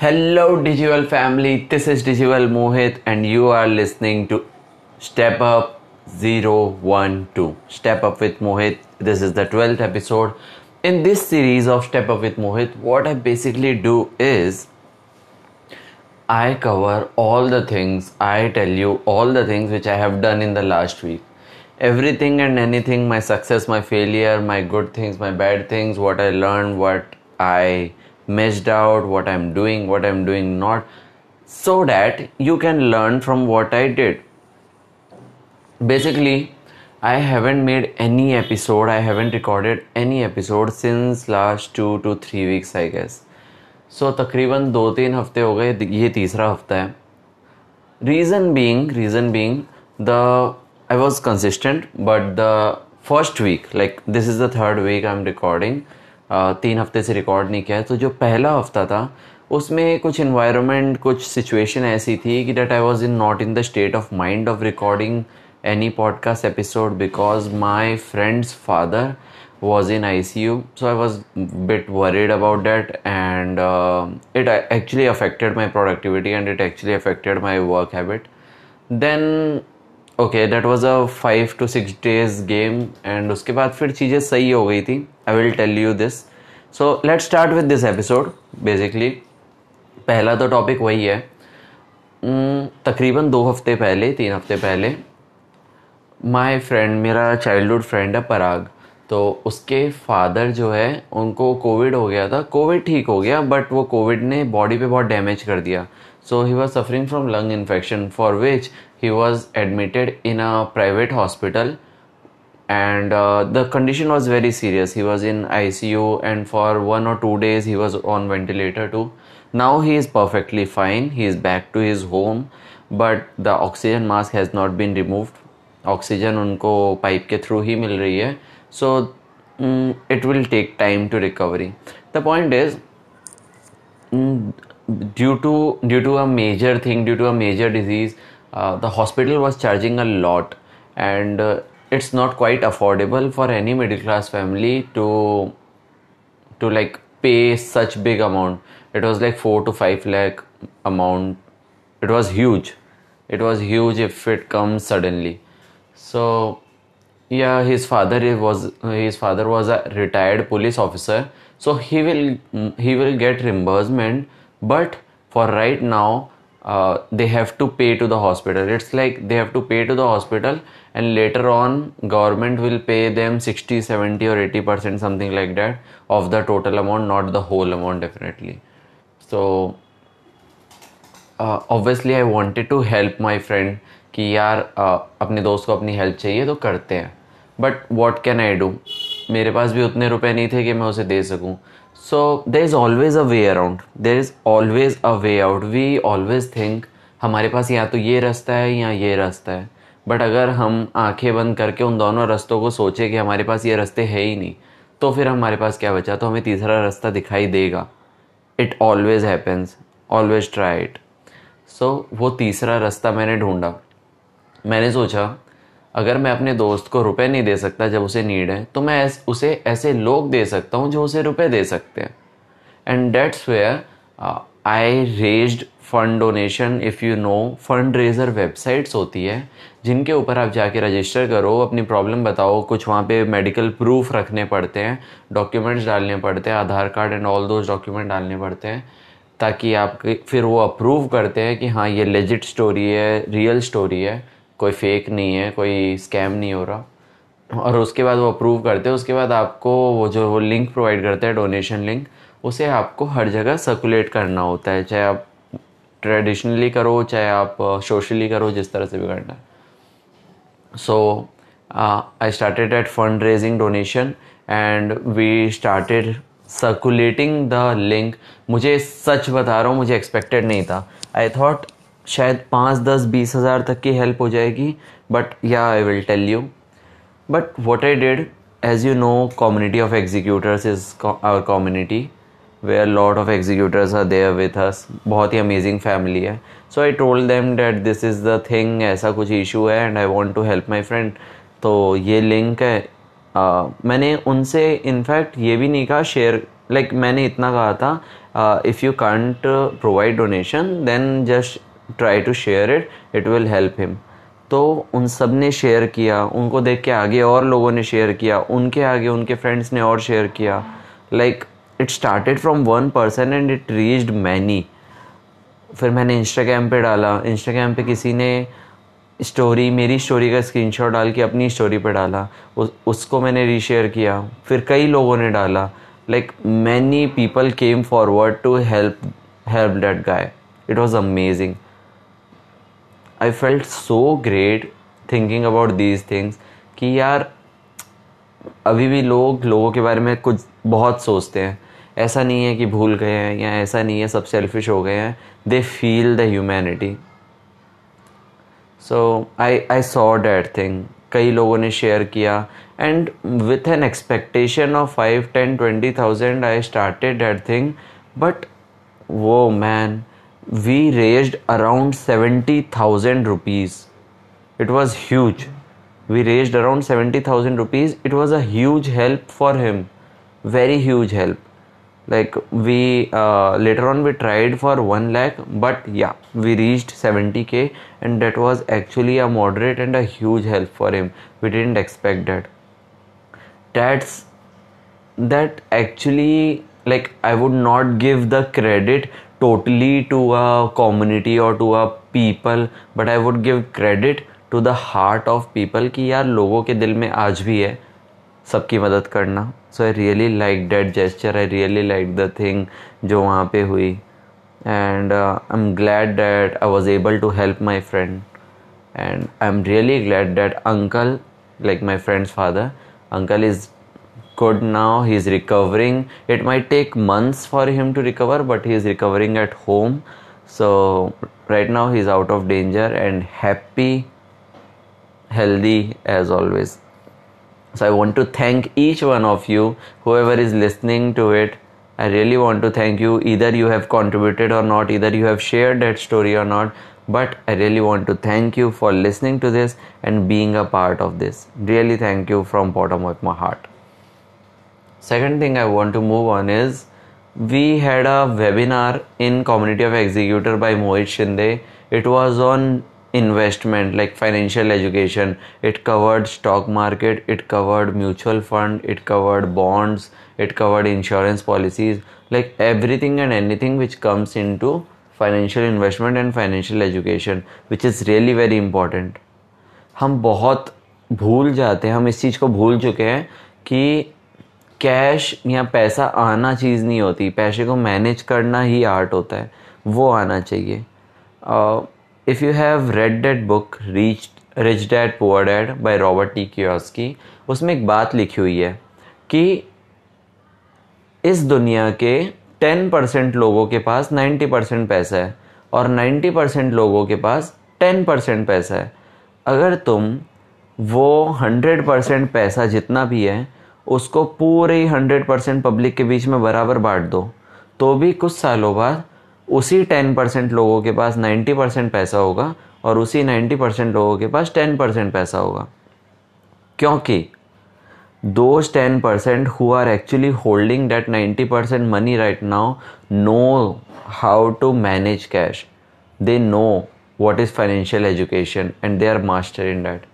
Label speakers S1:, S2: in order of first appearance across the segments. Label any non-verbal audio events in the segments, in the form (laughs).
S1: Hello, Digival family. This is Digival Mohit, and you are listening to Step Up 012. Step Up with Mohit. This is the 12th episode. In this series of Step Up with Mohit, what I basically do is I cover all the things, I tell you all the things which I have done in the last week. Everything and anything my success, my failure, my good things, my bad things, what I learned, what I missed out, what I'm doing, what I'm doing not, so that you can learn from what I did. Basically, I haven't made any episode, I haven't recorded any episode since last two to three weeks, I guess. So so, तकरीबन दो तीन हफ्ते हो गए ये तीसरा हफ्ता है reason being reason being the I was consistent but the first week like this is the third week I am recording तीन हफ़्ते से रिकॉर्ड नहीं किया तो जो पहला हफ़्ता था, उसमें कुछ इन्वायरमेंट कुछ सिचुएशन ऐसी थी कि that I was in not in the state of mind of recording any podcast episode because my friend's father was in I C U so I was bit worried about that and it actually affected my productivity and it actually affected my work habit then okay that was a five to six days game and उसके बाद फिर चीज़ें सही हो गई थी। I will tell you this so let start with this episode basically पहला तो टॉपिक वही है। Hmm, तकरीबन दो हफ़्ते पहले तीन हफ़्ते पहले माई फ्रेंड मेरा चाइल्डहुड फ्रेंड है पराग। तो उसके फादर जो है उनको कोविड हो गया था। कोविड ठीक हो गया बट वो कोविड ने बॉडी पे बहुत डैमेज कर दिया। So he was suffering from lung infection for which he was admitted in a private hospital. And uh, the condition was very serious. He was in icu and for one or two days he was on ventilator too. Now he is perfectly fine. He is back to his home. But the oxygen mask has not been removed. Oxygen unko pipe ke through hi mil rahi hai. So mm, it will take time to recovery. The point is mm, due to due to a major thing due to a major disease uh, the hospital was charging a lot. And uh, it's not quite affordable for any middle class family to to like pay such big amount. It was like 4 to 5 lakh amount. It was huge. It was huge if it comes suddenly. So yeah his father was his father was a retired police officer. So he will he will get reimbursement but for right now uh, they have to pay to the hospital it's like they have to pay to the hospital and later on government will pay them 60 70 or 80 percent something like that of the total amount not the whole amount definitely so uh, obviously i wanted to help my friend कि यार uh, अपने दोस्त को अपनी help चाहिए तो करते हैं but what can I do मेरे पास भी उतने रुपए नहीं थे कि मैं उसे दे सकूँ so there is always a way around there is always a way out we always think हमारे पास या तो ये रास्ता है या ये रास्ता है. बट अगर हम आँखें बंद करके उन दोनों रास्तों को सोचे कि हमारे पास ये रास्ते है ही नहीं तो फिर हमारे पास क्या बचा? तो हमें तीसरा रास्ता दिखाई देगा। It always happens always try it so वो तीसरा रास्ता मैंने ढूंढा। मैंने सोचा अगर मैं अपने दोस्त को रुपए नहीं दे सकता जब उसे नीड है तो मैं उसे ऐसे लोग दे सकता हूँ जो उसे रुपए दे सकते हैं। And that's where I raised fund donation if you know fund raiser websites होती है, जिनके ऊपर आप जाके रजिस्टर करो, अपनी प्रॉब्लम बताओ, कुछ वहाँ पे मेडिकल प्रूफ रखने पड़ते हैं डॉक्यूमेंट्स डालने पड़ते हैं, Aadhaar card and all those document डालने पड़ते हैं, ताकि आप फिर वो अप्रूव करते हैं कि हाँ ये लेजिट स्टोरी है रियल स्टोरी है। कोई फेक नहीं है, कोई स्कैम नहीं हो रहा। और उसके बाद वो अप्रूव करते हैं, उसके बाद आपको वो जो वो लिंक प्रोवाइड करते हैं डोनेशन लिंक उसे आपको हर जगह सर्कुलेट करना होता है, चाहे आप ट्रेडिशनली करो, चाहे आप सोशली करो, जिस तरह से भी करना है। So I started at fund raising donation and we started circulating the link मुझे सच बता रहा हूँ, मुझे एक्सपेक्टेड नहीं था। आई थॉट शायद पाँच दस बीस हज़ार तक की हेल्प हो जाएगी बट या I will tell you but what I did as you know community of executors is our community where lot of executors are there with us बहुत ही अमेजिंग फैमिली है. So I told them that this is the thing ऐसा कुछ issue है and I want to help my friend तो ये link है. uh, मैंने उनसे इनफैक्ट ये भी नहीं कहा शेयर लाइक like, मैंने इतना कहा था if you can't provide donation then just try to share it it will help him तो उन सबने शेयर किया, उनको देख के आगे और लोगों ने शेयर किया, उनके आगे उनके फ्रेंड्स ने और शेयर किया। Like it started from one person and it reached many फिर मैंने इंस्टाग्राम पे डाला। इंस्टाग्राम पे किसी ने स्टोरी मेरी स्टोरी का स्क्रीनशॉट डाल के अपनी स्टोरी पे डाला। उस, उसको मैंने रीशेयर किया। फिर कई लोगों ने डाला। Like many people came forward to help help that guy it was amazing I felt so great thinking about these things कि यार, अभी भी लोग लोगों के बारे में कुछ बहुत सोचते हैं। ऐसा नहीं है कि भूल गए हैं या ऐसा नहीं है, सब सेल्फिश हो गए हैं। They feel the humanity so I I saw that thing कई लोगों ने शेयर किया। And with an expectation of five ten twenty thousand I started that thing but वो man we raised around 70,000 rupees. It was huge. We raised around 70,000 rupees. It was a huge help for him. Very huge help. Like we uh, later on we tried for 1 lakh, but yeah, we reached 70k, and that was actually a moderate and a huge help for him. We didn't expect that. That's that actually like I would not give the credit totally to a community or to a people, but i would give credit to the heart of people कि यार लोगों के दिल में आज भी है सबकी मदद करना। So I really like that gesture I really like the thing जो वहाँ पे हुई। And I am glad that I was able to help my friend and I am really glad that uncle like my friend's father, uncle is good now he's recovering it might take months for him to recover but he is recovering at home so right now he's out of danger and happy healthy as always so I want to thank each one of you, whoever is listening to it. I really want to thank you. Either you have contributed or not, either you have shared that story or not. But I really want to thank you for listening to this and being a part of this. Really thank you from bottom of my heart. Second thing I want to move on is we had a webinar in community of executor by Mohit Shinde. It was on investment like financial education it covered stock market it covered mutual fund it covered bonds it covered insurance policies like everything and anything which comes into financial investment and financial education which is really very important हम बहुत भूल जाते हैं हम इस चीज़ को भूल चुके हैं कि कैश या पैसा आना चीज़ नहीं होती। पैसे को मैनेज करना ही आर्ट होता है। वो आना चाहिए। If you have read that book Rich Rich Dad, Poor Dad by Robert T. Kiyosaki उसमें एक बात लिखी हुई है कि इस दुनिया के टेन परसेंट लोगों के पास 90 परसेंट पैसा है और 90 परसेंट लोगों के पास टेन परसेंट पैसा है। अगर तुम वो 100 परसेंट पैसा जितना भी है उसको पूरे 100 परसेंट पब्लिक के बीच में बराबर बांट दो। तो भी कुछ सालों बाद उसी टेन परसेंट लोगों के पास नाइन्टी परसेंट पैसा होगा और उसी नाइन्टी परसेंट लोगों के पास टेन परसेंट पैसा होगा। क्योंकि those ten percent who are actually holding that ninety percent money right now know how to manage cash they know what is financial education and they are master in that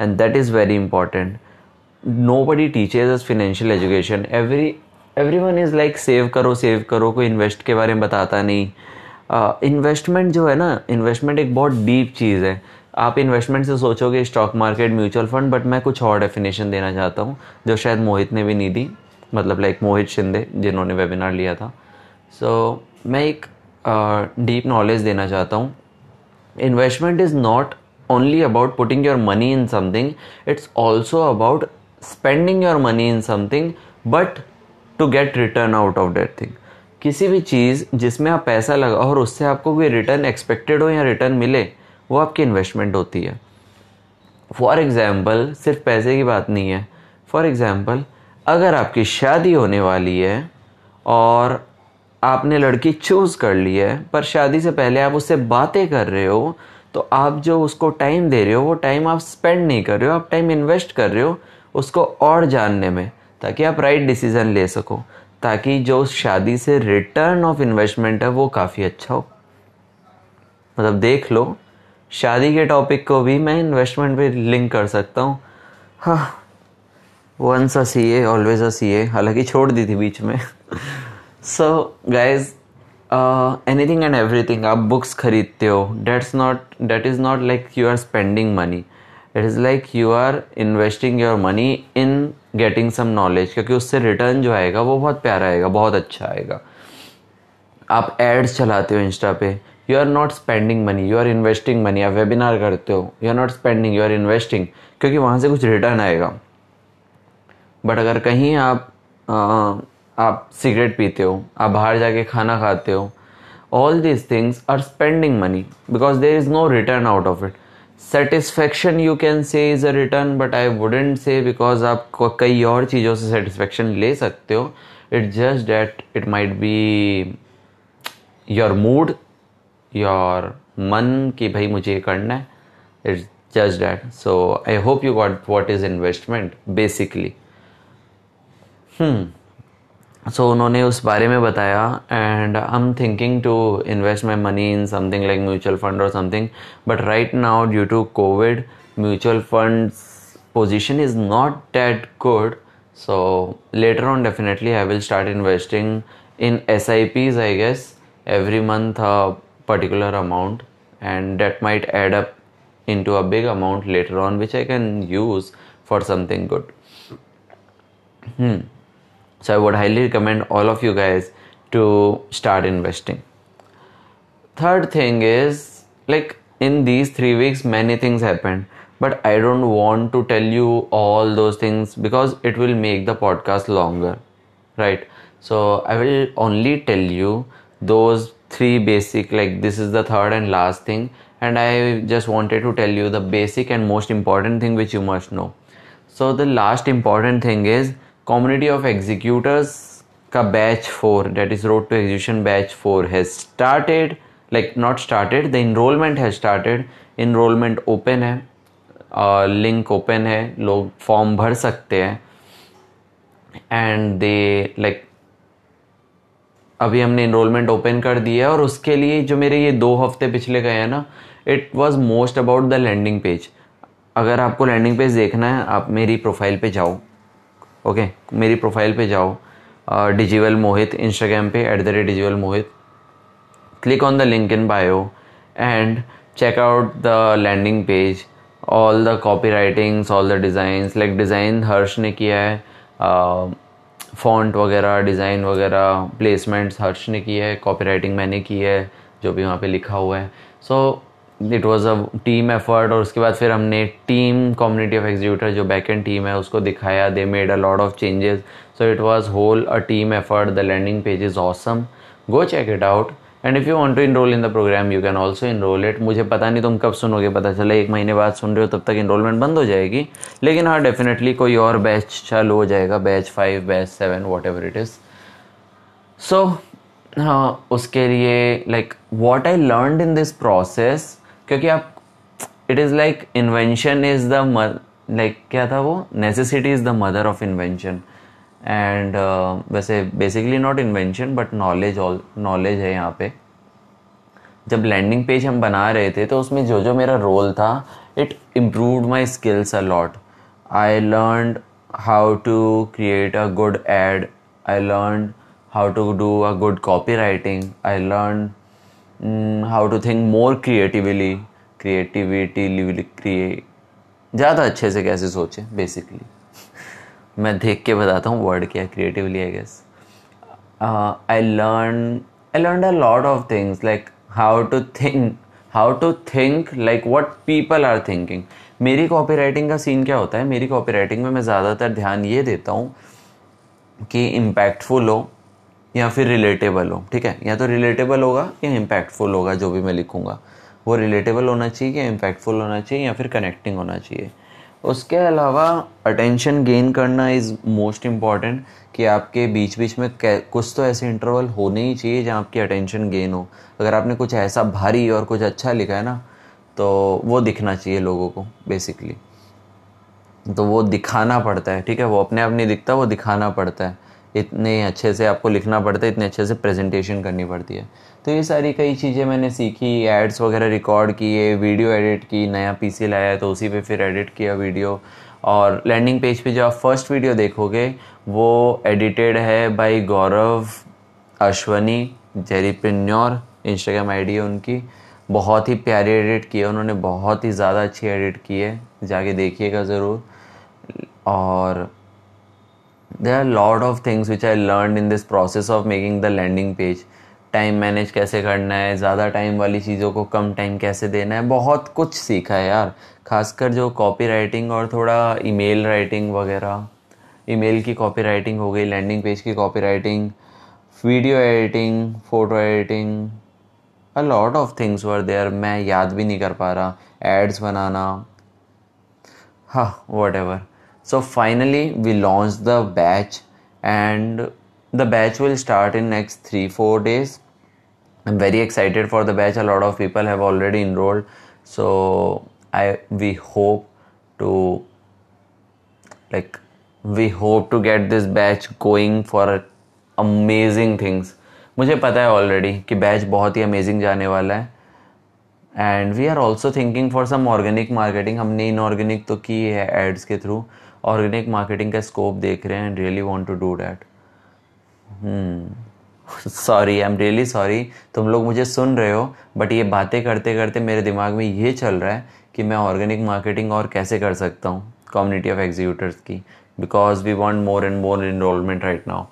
S1: and that is buddy teachers financial education every every one is like save करो save करो कोई invest के बारे में बताता नहीं। Investment uh, जो है ना इन्वेस्टमेंट एक बहुत डीप चीज़ है। आप इन्वेस्टमेंट से सोचोगे stock market mutual fund but मैं कुछ और डेफिनेशन देना चाहता हूँ जो शायद मोहित ने भी नहीं दी। मतलब लाइक मोहित शिंदे जिन्होंने वेबिनार लिया था। सो so, मैं एक डीप uh, नॉलेज देना चाहता हूँ। Investment is not only about putting your money in something it's also about spending your money in something but to get return out of that thing किसी भी चीज़ जिसमें आप पैसा लगा और उससे आपको कोई रिटर्न एक्सपेक्टेड हो या रिटर्न मिले, वो आपकी इन्वेस्टमेंट होती है। फॉर एग्ज़ाम्पल सिर्फ़ पैसे की बात नहीं है। फॉर एग्ज़ाम्पल अगर आपकी शादी होने वाली है और आपने लड़की चूज़ कर ली है, पर शादी से पहले आप उससे बातें कर रहे हो तो आप जो उसको टाइम दे रहे हो, वो टाइम आप स्पेंड नहीं कर रहे हो, आप टाइम इन्वेस्ट कर रहे हो उसको और जानने में, ताकि आप राइट डिसीज़न ले सको, ताकि जो उस शादी से रिटर्न ऑफ़ इन्वेस्टमेंट है वो काफ़ी अच्छा हो। मतलब देख लो, शादी के टॉपिक को भी मैं इन्वेस्टमेंट पे लिंक कर सकता हूँ। हाँ once a C a always a C ए हालाँकि छोड़ दी थी बीच में। So guys anything and everything आप बुक्स खरीदते हो that's not that is not like you are spending money it is like you are investing your money in getting some knowledge क्योंकि उससे रिटर्न जो आएगा वो बहुत प्यारा आएगा बहुत अच्छा आएगा। आप एड्स चलाते हो इंस्टा पे you are not spending money you are investing money आप वेबिनार करते हो you are not spending you are investing क्योंकि वहाँ से कुछ रिटर्न आएगा। बट अगर कहीं आप आ, आप सिगरेट पीते हो आप बाहर जाके खाना खाते हो all these things are spending money because there is no return out of it satisfaction you can say is a return but I wouldn't say because आप कई और चीज़ों से सेटिस्फेक्शन ले सकते हो. It just that it might be your mood your मन कि भाई मुझे ये करना है. It's just that so I hope you got what is investment basically hmm so उन्होंने उस बारे में बताया and I am thinking to invest my money in something like mutual fund और something but right now due to Covid mutual fund position is not that good so later on definitely I will start investing in S I Ps I guess every month a particular amount and that might add up into a big amount later on which I can use for something good so i would highly recommend all of you guys to start investing. Third thing is like in these 3 weeks many things happened. But i don't want to tell you all those things because it will make the podcast longer right? So i will only tell you those three basic like this is the third and last thing. And i just wanted to tell you the basic and most important thing which you must know. So the last important thing is community of executors का batch four that is road to execution batch four has started like not started the enrolment has started enrolment open है link uh, open है लोग form भर सकते हैं. And they like अभी हमने enrolment open कर दिया है और उसके लिए जो मेरे ये दो हफ़्ते पिछले गए हैं ना it was most about the landing page अगर आपको लैंडिंग पेज देखना है आप मेरी प्रोफ़ाइल पे जाओ. ओके मेरी प्रोफ़ाइल पे जाओ डिजिवल मोहित इंस्टाग्राम पे at the rate digital Mohit. Click on the link in bio and check out the landing page all the copy writings all the designs like design Harsh ने किया है font वगैरह design वगैरह placements Harsh ने किया है copy writing मैंने की है, जो भी वहाँ पे लिखा हुआ है. So it was a team effort और उसके बाद फिर हमने टीम कम्युनिटी ऑफ़ एग्जीक्यूटर जो बैक एंड टीम है, उसको दिखाया। They made a lot of changes so it was whole a team effort the landing page is awesome go check it out and if you want to enrol in the programme you can also enrol it मुझे पता नहीं तुम कब सुनोगे, पता चला एक महीने बाद सुन रहे हो, तब तक इनरोलमेंट बंद हो जाएगी। लेकिन हाँ डेफिनेटली कोई और बैच चालू हो जाएगा। Batch five batch seven whatever it is so हाँ उसके लिए like what I learn in this process क्योंकि आप it is like invention is the like क्या था वो? Necessity is the mother of invention and वैसे basically not invention but knowledge all knowledge है यहाँ पे. जब लैंडिंग पेज हम बना रहे थे तो उसमें जो जो मेरा रोल था it improve my skills a lot I learn how to create a good ad I learn how to do a good copy writing I learn how to think more creatively creativity create ज़्यादा अच्छे से कैसे सोचे basically (laughs) मैं देख के बताता हूँ वर्ड क्या creatively I guess I learn I learn a lot of things like how to think how to think like what people are thinking मेरी कॉपी राइटिंग का सीन क्या होता है? मेरी कॉपी राइटिंग में मैं ज़्यादातर ध्यान ये देता हूँ कि इम्पैक्टफुल हो या फिर रिलेटेबल हो, ठीक है? या तो रिलेटेबल होगा या इम्पैक्टफुल होगा, जो भी मैं लिखूँगा। वो रिलेटेबल होना चाहिए या इम्पैक्टफुल होना चाहिए या फिर कनेक्टिंग होना चाहिए। उसके अलावा अटेंशन गेन करना इज़ मोस्ट इंपॉर्टेंट कि आपके बीच बीच में कुछ तो ऐसे इंटरवल होने ही चाहिए जहाँ आपकी अटेंशन गेन हो। अगर आपने कुछ ऐसा भारी और कुछ अच्छा लिखा है ना तो वो दिखना चाहिए लोगों को बेसिकली तो वो दिखाना पड़ता है, ठीक है? वो अपने आप नहीं दिखता, वो दिखाना पड़ता है। इतने अच्छे से आपको लिखना पड़ता है, इतने अच्छे से प्रेजेंटेशन करनी पड़ती है। तो ये सारी कई चीज़ें मैंने सीखी एड्स वगैरह रिकॉर्ड किए वीडियो एडिट की, नया पीसी लाया तो उसी पे फिर एडिट किया वीडियो और लैंडिंग पेज पे जो आप फ़र्स्ट वीडियो देखोगे, वो एडिटेड है बाय गौरव अश्वनी जेरीप्रिन्योर इंस्टाग्राम आईडी है उनकी। बहुत ही प्यारी एडिट की है, उन्होंने बहुत ही ज़्यादा अच्छी एडिट की है, जाके देखिएगा ज़रूर। और there are lot of things which I learn in this process of making the landing page time manage कैसे करना है? ज़्यादा टाइम वाली चीज़ों को कम टाइम कैसे देना है? बहुत कुछ सीखा है यार। खासकर जो कॉपी राइटिंग और थोड़ा ईमेल राइटिंग वगैरह। ईमेल की कॉपी राइटिंग हो गई लैंडिंग पेज की copy writing video editing photo editing a lot of things were there मैं याद भी नहीं कर पा रहा। एड्स बनाना। हाँ whatever so finally we launched the batch and the batch will start in next three four days i'm very excited for the batch a lot of people have already enrolled so i we hope to like we hope to get this batch going for amazing things मुझे पता है already कि batch बहुत ही amazing जाने वाला है and we are also thinking for some organic marketing हमने इनऑर्गेनिक तो की है एड्स के थ्रू ऑर्गेनिक मार्केटिंग का स्कोप देख रहे हैं really want to do that sorry I am really sorry तुम लोग मुझे सुन रहे हो बट ये बातें करते करते मेरे दिमाग में ये चल रहा है कि मैं ऑर्गेनिक मार्केटिंग और कैसे कर सकता हूँ कम्युनिटी ऑफ़ एग्जीक्यूटर्स की because we want more and more enrolment right now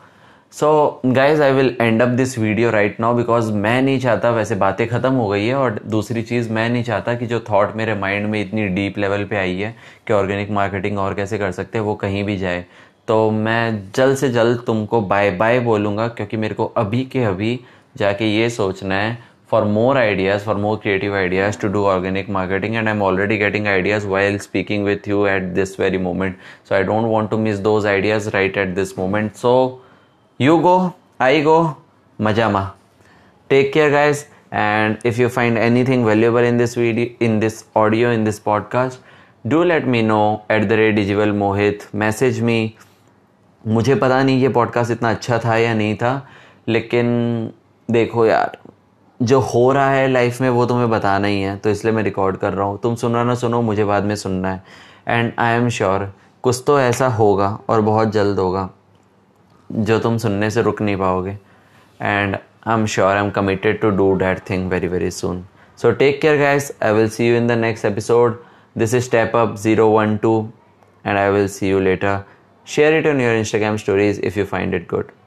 S1: so guys I will end up this video right now because मैं नहीं चाहता वैसे बातें ख़त्म हो गई है और दूसरी चीज़ मैं नहीं चाहता कि जो थॉट मेरे माइंड में इतनी डीप लेवल पे आई है कि ऑर्गेनिक मार्केटिंग और कैसे कर सकते हैं, वो कहीं भी जाए। तो मैं जल्द से जल्द तुमको बाय बाय बोलूँगा क्योंकि मेरे को अभी के अभी जाके ये सोचना है for more ideas for more creative ideas to do organic marketing and I am already getting ideas while speaking with you at this very moment so I don't want to miss those ideas right at this moment so you go I go मज़ा मा take care guys and if you find anything valuable in this video in this audio in this podcast do let me know at the rate डिजिवल Mohit message me मुझे पता नहीं ये podcast इतना अच्छा था या नहीं था, लेकिन देखो यार, जो हो रहा है लाइफ में वो तुम्हें बताना ही है तो इसलिए मैं रिकॉर्ड कर रहा हूँ। तुम सुन रहा ना सुनो, मुझे बाद में सुनना है। एंड आई एम श्योर कुछ तो ऐसा होगा और बहुत जल्द होगा। जो तुम सुनने से रुक नहीं पाओगे। And I am sure I am committed to do that thing very very soon so take care guys I will see you in the next episode this is step up zero one two and I will see you later share it on your Instagram stories if you find it good.